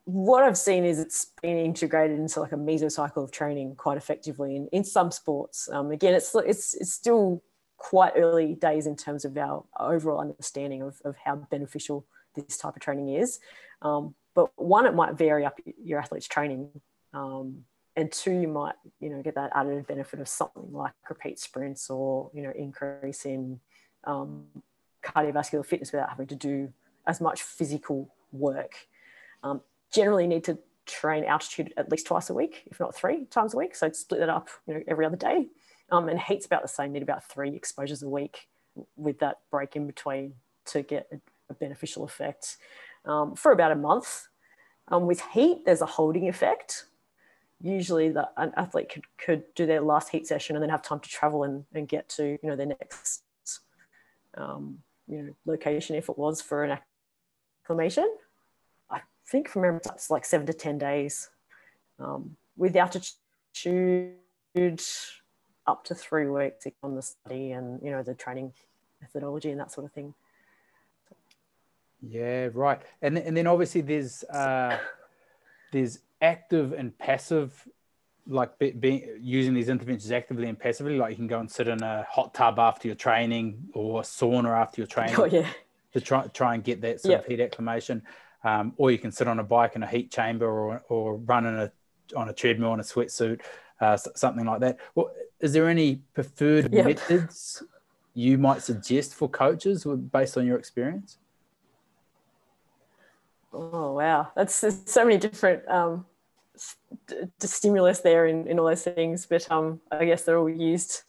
what I've seen is it's been integrated into like a mesocycle of training quite effectively in, in some sports. Um, again, it's, it's, it's still quite early days in terms of our overall understanding of, of how beneficial this type of training is. Um, but one, it might vary up your athlete's training. Um, and two, you might, you know, get that added benefit of something like repeat sprints or, you know, increase in um, cardiovascular fitness without having to do as much physical work. Um, generally need to train altitude at least twice a week, if not three times a week. So split that up, you know, every other day. Um, and heat's about the same, need about three exposures a week with that break in between to get a, a beneficial effect um, for about a month. Um, with heat, there's a holding effect. Usually, the, an athlete could, could do their last heat session and then have time to travel and, and get to you know their next um, you know location if it was for an acclimation. I think from memory it's like seven to ten days. Um, with altitude, up to three weeks on the study and you know the training methodology and that sort of thing. Yeah, right. And and then obviously there's uh, there's active and passive, like be, be, using these interventions actively and passively. Like you can go and sit in a hot tub after your training or sauna after your training. Oh yeah. To try try and get that sort yep. of heat acclimation, um, or you can sit on a bike in a heat chamber or or run in a on a treadmill in a sweatsuit, uh, something like that. Well, is there any preferred yep. methods you might suggest for coaches based on your experience? Oh wow, that's so many different um, st- stimulus there in, in all those things, but um, I guess they're all used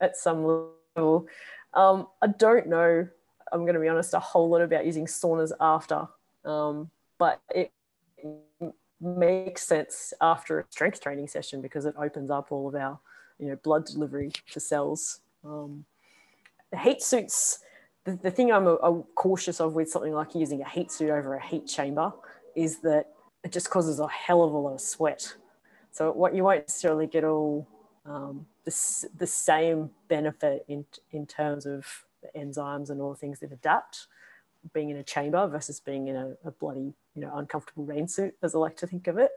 at some level. Um, I don't know. I'm going to be honest, a whole lot about using saunas after, um, but it makes sense after a strength training session because it opens up all of our, you know, blood delivery to cells. Um, the heat suits the, the thing I'm a, a cautious of with something like using a heat suit over a heat chamber is that it just causes a hell of a lot of sweat. So what you won't necessarily get all um, the, the same benefit in, in terms of the enzymes and all the things that adapt being in a chamber versus being in a, a bloody, you know, uncomfortable rain suit, as I like to think of it.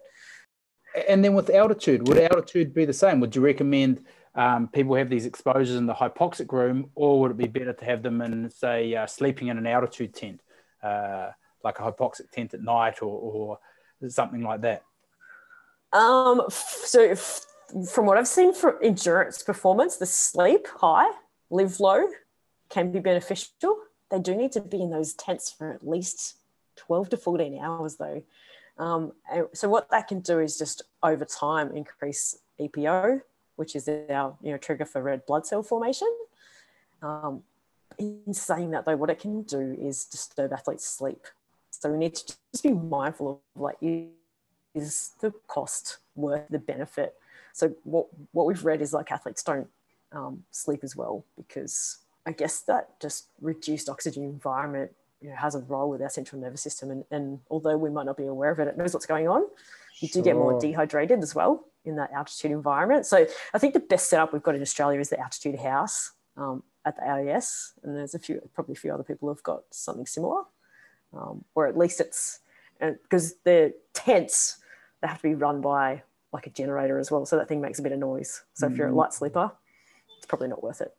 And then with altitude, would altitude be the same? Would you recommend um, people have these exposures in the hypoxic room, or would it be better to have them in, say, uh, sleeping in an altitude tent, uh, like a hypoxic tent at night, or, or something like that? Um, so, if, from what I've seen for endurance performance, the sleep high, live low can be beneficial. They do need to be in those tents for at least 12 to 14 hours, though. Um, so, what that can do is just over time increase EPO, which is our you know trigger for red blood cell formation. Um, in saying that though, what it can do is disturb athletes' sleep. So we need to just be mindful of like is the cost worth the benefit? So what what we've read is like athletes don't um, sleep as well because I guess that just reduced oxygen environment you know, has a role with our central nervous system. And, and although we might not be aware of it, it knows what's going on. You do get more dehydrated as well in that altitude environment. So I think the best setup we've got in Australia is the altitude house um, at the AIS, and there's a few, probably a few other people have got something similar, um, or at least it's because the tents they have to be run by like a generator as well, so that thing makes a bit of noise. So mm. if you're a light sleeper, it's probably not worth it.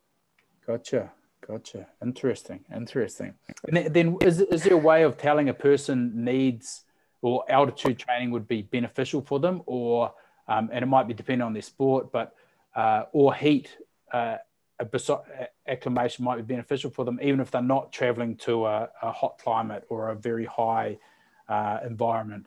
Gotcha. Gotcha. Interesting. Interesting. And then, is, is there a way of telling a person needs or altitude training would be beneficial for them, or um, and it might be depending on their sport, but uh, or heat uh, acclimation might be beneficial for them, even if they're not traveling to a, a hot climate or a very high uh, environment.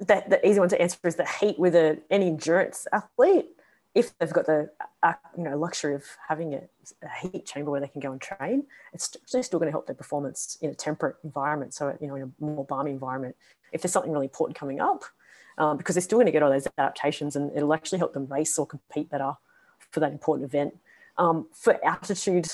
That the easy one to answer is the heat with a, any endurance athlete if they've got the uh, you know luxury of having a, a, heat chamber where they can go and train, it's still, still going to help their performance in a temperate environment. So you know, in a more balmy environment, if there's something really important coming up, um, because they're still going to get all those adaptations, and it'll actually help them race or compete better for that important event. Um, for altitude,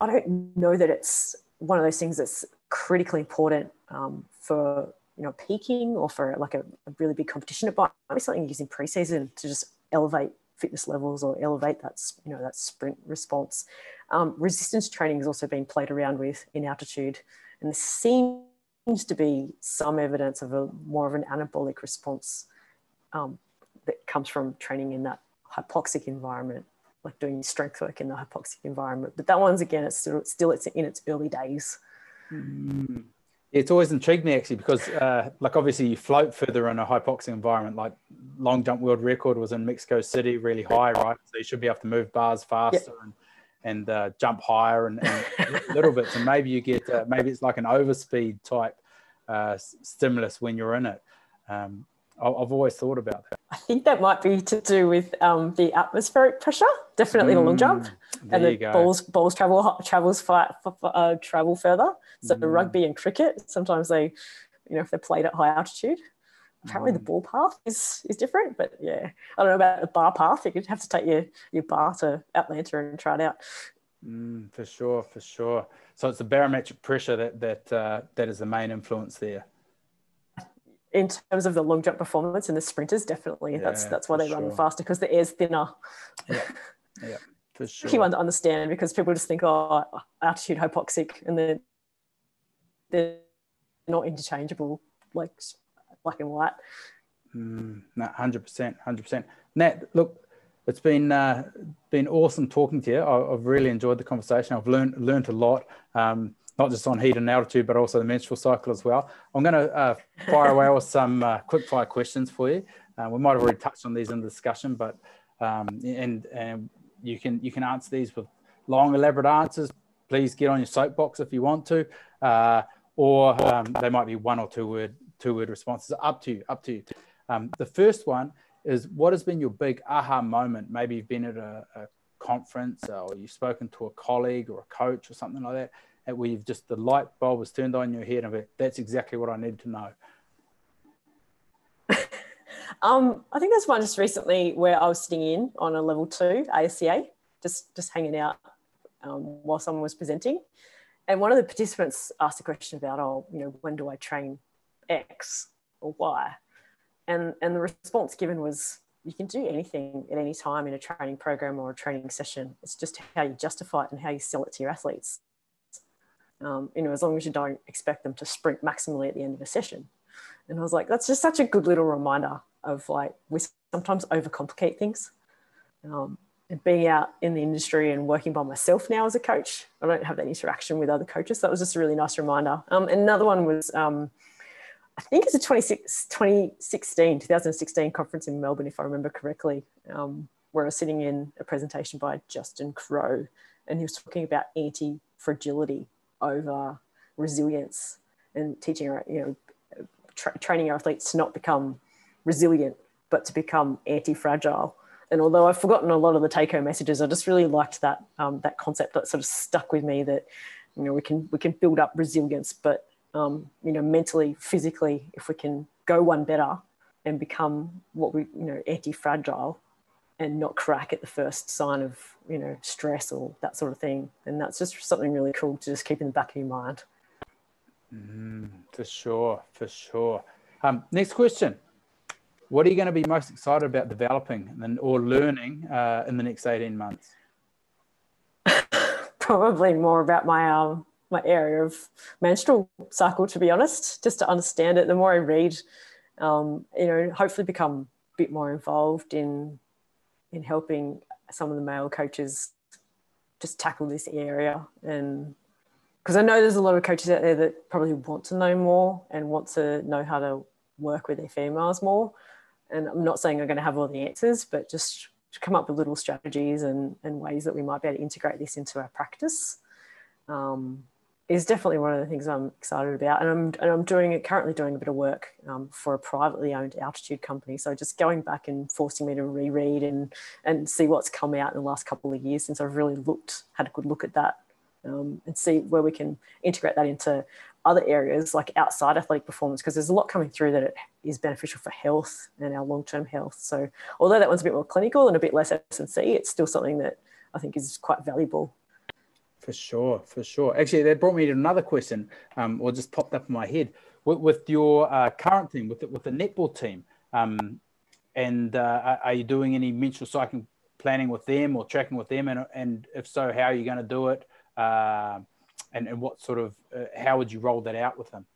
I don't know that it's one of those things that's critically important um, for you know peaking or for like a, a really big competition. It might be something using preseason to just elevate fitness levels or elevate that you know that sprint response. Um, resistance training has also been played around with in altitude, and there seems to be some evidence of a more of an anabolic response um, that comes from training in that hypoxic environment, like doing strength work in the hypoxic environment. But that one's again, it's still, still it's in its early days. Mm. It's always intrigued me actually because, uh, like, obviously you float further in a hypoxic environment. Like, long jump world record was in Mexico City, really high, right? So you should be able to move bars faster. And and uh, jump higher and, and little bits, and maybe you get uh, maybe it's like an overspeed type uh, stimulus when you're in it. Um, I've always thought about that. I think that might be to do with um, the atmospheric pressure, definitely mm, the long jump, and the balls balls travel travels far, uh, travel further. So mm. rugby and cricket sometimes they, you know, if they're played at high altitude, apparently mm. the ball path is is different. But yeah, I don't know about the bar path. You could have to take your your bar to Atlanta and try it out. Mm, for sure, for sure. So it's the barometric pressure that that uh, that is the main influence there in terms of the long jump performance and the sprinters, definitely yeah, that's that's why they sure. run faster because the air's thinner. Yeah, yeah, for sure. Key one to understand because people just think, oh, altitude hypoxic, and they're they're not interchangeable like black and white. Mm, no, hundred percent, hundred percent. Nat, look, it's been uh, been awesome talking to you. I, have really enjoyed the conversation. I've learned learned a lot. Um, not just on heat and altitude, but also the menstrual cycle as well. I'm going to uh, fire away with some uh, quick fire questions for you. Uh, we might have already touched on these in the discussion, but um, and and you can you can answer these with long, elaborate answers. Please get on your soapbox if you want to, uh, or um, they might be one or two word two word responses. Up to you. Up to you. Um, the first one is what has been your big aha moment? Maybe you've been at a, a conference or you've spoken to a colleague or a coach or something like that where you've just the light bulb was turned on your head and that's exactly what I need to know? um, I think there's one just recently where I was sitting in on a level two ASCA, just just hanging out um, while someone was presenting, and one of the participants asked a question about, oh, you know, when do I train X or Y, and and the response given was, you can do anything at any time in a training program or a training session. It's just how you justify it and how you sell it to your athletes um, you know, as long as you don't expect them to sprint maximally at the end of a session. And I was like, that's just such a good little reminder of like, we sometimes overcomplicate things. Um, being out in the industry and working by myself now as a coach, I don't have that interaction with other coaches. That was just a really nice reminder. Um, another one was, um, I think it's a 2016, 2016 conference in Melbourne, if I remember correctly, um, where I was sitting in a presentation by Justin Crowe, and he was talking about anti fragility over resilience and teaching our, you know, tra- training our athletes to not become resilient, but to become anti-fragile. And although I've forgotten a lot of the take-home messages, I just really liked that um, that concept that sort of stuck with me. That you know we can we can build up resilience, but um, you know mentally, physically, if we can go one better and become what we you know anti-fragile, and not crack at the first sign of you know stress or that sort of thing and that's just something really cool to just keep in the back of your mind mm, for sure for sure um, next question what are you going to be most excited about developing and, or learning uh, in the next 18 months? Probably more about my um, my area of menstrual cycle to be honest just to understand it. The more i read um, you know hopefully become a bit more involved in in helping some of the male coaches just tackle this area. And because I know there's a lot of coaches out there that probably want to know more and want to know how to work with their females more. And I'm not saying I'm going to have all the answers, but just to come up with little strategies and, and ways that we might be able to integrate this into our practice. Um, is definitely one of the things I'm excited about. And I'm, and I'm doing currently doing a bit of work um, for a privately owned altitude company. So just going back and forcing me to reread and, and see what's come out in the last couple of years since I've really looked, had a good look at that um, and see where we can integrate that into other areas like outside athletic performance because there's a lot coming through that it is beneficial for health and our long-term health. So although that one's a bit more clinical and a bit less S&C, it's still something that I think is quite valuable for sure, for sure. Actually, that brought me to another question, um, or just popped up in my head with, with your uh, current team, with the, with the netball team. Um, and uh, are you doing any menstrual cycling planning with them or tracking with them? And, and if so, how are you going to do it? Uh, and, and what sort of, uh, how would you roll that out with them?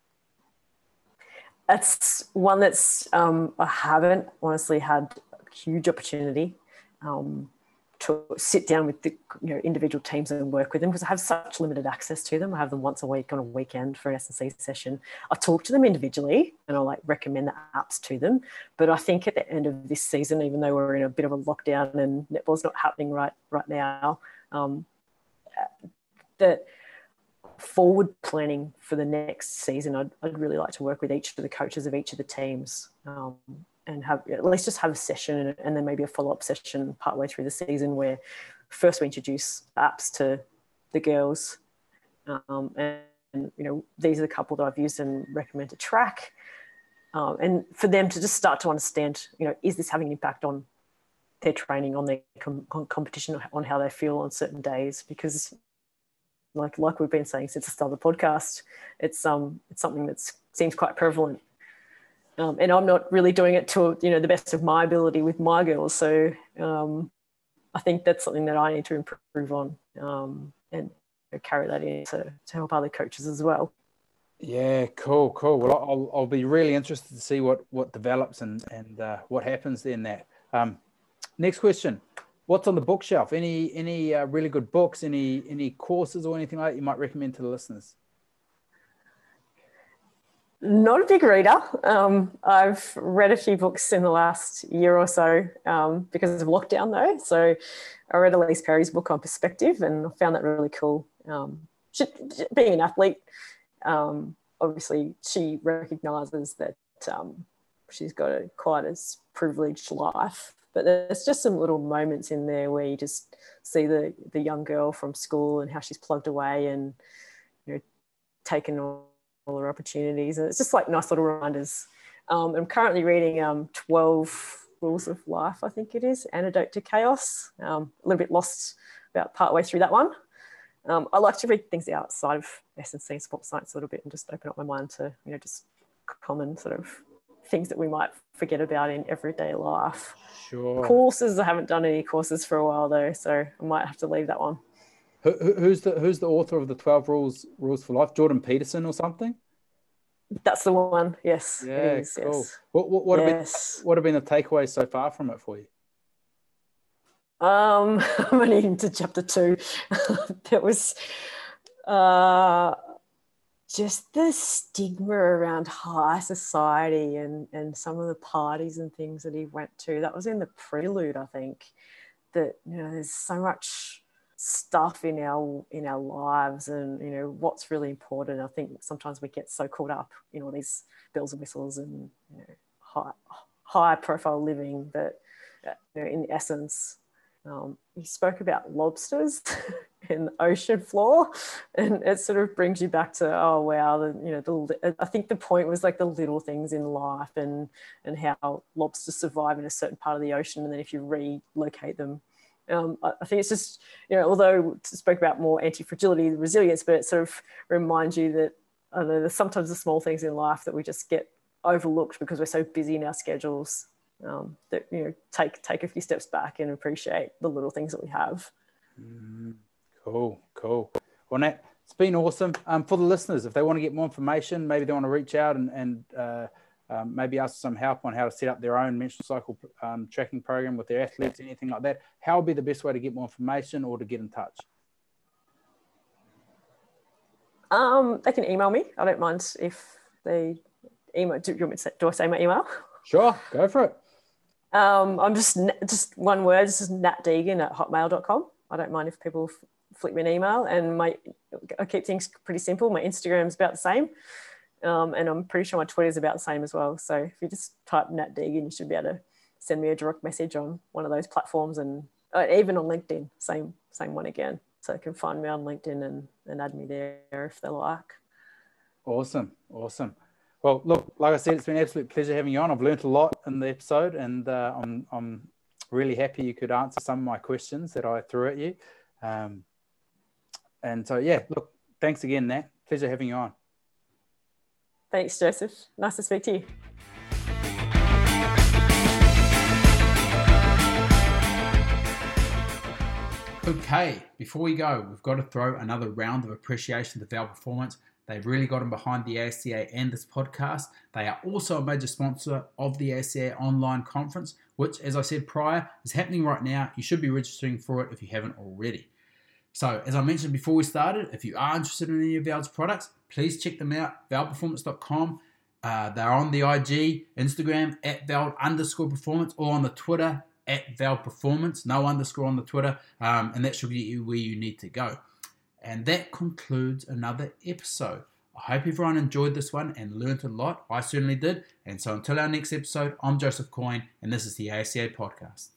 That's one that's, um, I haven't honestly had a huge opportunity. Um, to sit down with the you know individual teams and work with them because I have such limited access to them. I have them once a week on a weekend for an S&C session. I talk to them individually and I like recommend the apps to them. But I think at the end of this season, even though we're in a bit of a lockdown and netball's not happening right right now, um, that forward planning for the next season, I'd, I'd really like to work with each of the coaches of each of the teams um, and have at least just have a session and, then maybe a follow up session partway through the season where first we introduce apps to the girls. Um, and, you know, these are the couple that I've used and recommend to track. Um, and for them to just start to understand, you know, is this having an impact on their training, on their com- competition, on how they feel on certain days? Because like like we've been saying since the start of the podcast, it's um it's something that seems quite prevalent. Um, and I'm not really doing it to you know the best of my ability with my girls, so um, I think that's something that I need to improve on um, and carry that in to, to help other coaches as well. Yeah, cool, cool. Well, I'll, I'll be really interested to see what what develops and and uh, what happens in that. Um, next question: what's on the bookshelf? Any any uh, really good books? Any any courses or anything like that you might recommend to the listeners? Not a big reader. Um, I've read a few books in the last year or so um, because of lockdown, though. So I read Ellyse Perry's book on perspective, and I found that really cool. Um, she, being an athlete, um, obviously, she recognises that um, she's got a quite a privileged life but there's just some little moments in there where you just see the the young girl from school and how she's plugged away and you know taken all, all her opportunities. And it's just like nice little reminders. Um, i'm currently reading um, 12 rules of life i think it is antidote to chaos. Um, a little bit lost about partway through that one. Um, i like to read things outside of s&c sports science a little bit and just open up my mind to you know just common sort of things that we might forget about in everyday life. Sure. Courses, I haven't done any courses for a while though, so I might have to leave that one. Who, who's the Who's the author of the Twelve Rules Rules for Life? Jordan Peterson or something? That's the one. Yes. Yeah. cool. Yes. What What, what, yes. have been, what have been the takeaways so far from it for you? Um, I'm only into chapter two. that was uh just the stigma around high society and, and some of the parties and things that he went to. That was in the prelude, I think. That you know, there's so much stuff in our in our lives, and you know what's really important. I think sometimes we get so caught up in all these bells and whistles and you know, high high profile living that you know, in essence, um, he spoke about lobsters in the ocean floor and it sort of brings you back to oh wow the, you know the i think the point was like the little things in life and and how lobsters survive in a certain part of the ocean and then if you relocate them um, I think it's just, you know, although spoke about more anti-fragility, resilience, but it sort of reminds you that I know, there's sometimes the small things in life that we just get overlooked because we're so busy in our schedules. Um, that you know, take take a few steps back and appreciate the little things that we have. Mm. Cool, cool. Well, Nat, it's been awesome. Um, for the listeners, if they want to get more information, maybe they want to reach out and, and uh, um, maybe ask some help on how to set up their own menstrual cycle um, tracking program with their athletes, anything like that. How would be the best way to get more information or to get in touch? Um, they can email me. I don't mind if they email. Do, you want me to say, do I say my email? Sure, go for it. Um, I'm just just one word. This is natdeegan at hotmail.com. I don't mind if people flick me an email. And my I keep things pretty simple. My Instagram is about the same. Um, and I'm pretty sure my Twitter is about the same as well. So if you just type Nat Deegan, you should be able to send me a direct message on one of those platforms and uh, even on LinkedIn, same same one again. So they can find me on LinkedIn and, and add me there if they like. Awesome, awesome. Well, look, like I said, it's been an absolute pleasure having you on. I've learned a lot in the episode, and uh, I'm I'm really happy you could answer some of my questions that I threw at you. Um, and so, yeah, look, thanks again, Nat. Pleasure having you on. Thanks, Joseph. Nice to speak to you. Okay, before we go, we've got to throw another round of appreciation to VALD Performance They've really gotten behind the ASCA and this podcast. They are also a major sponsor of the ASCA online conference, which, as I said prior, is happening right now. You should be registering for it if you haven't already. So, as I mentioned before we started, if you are interested in any of VALD's products, please check them out, VALDPerformance.com. Uh, they're on the IG, Instagram at val underscore performance, or on the Twitter at val performance, no underscore on the Twitter, um, and that should get you where you need to go. And that concludes another episode. I hope everyone enjoyed this one and learned a lot. I certainly did. And so until our next episode, I'm Joseph Coyne, and this is the ASCA Podcast.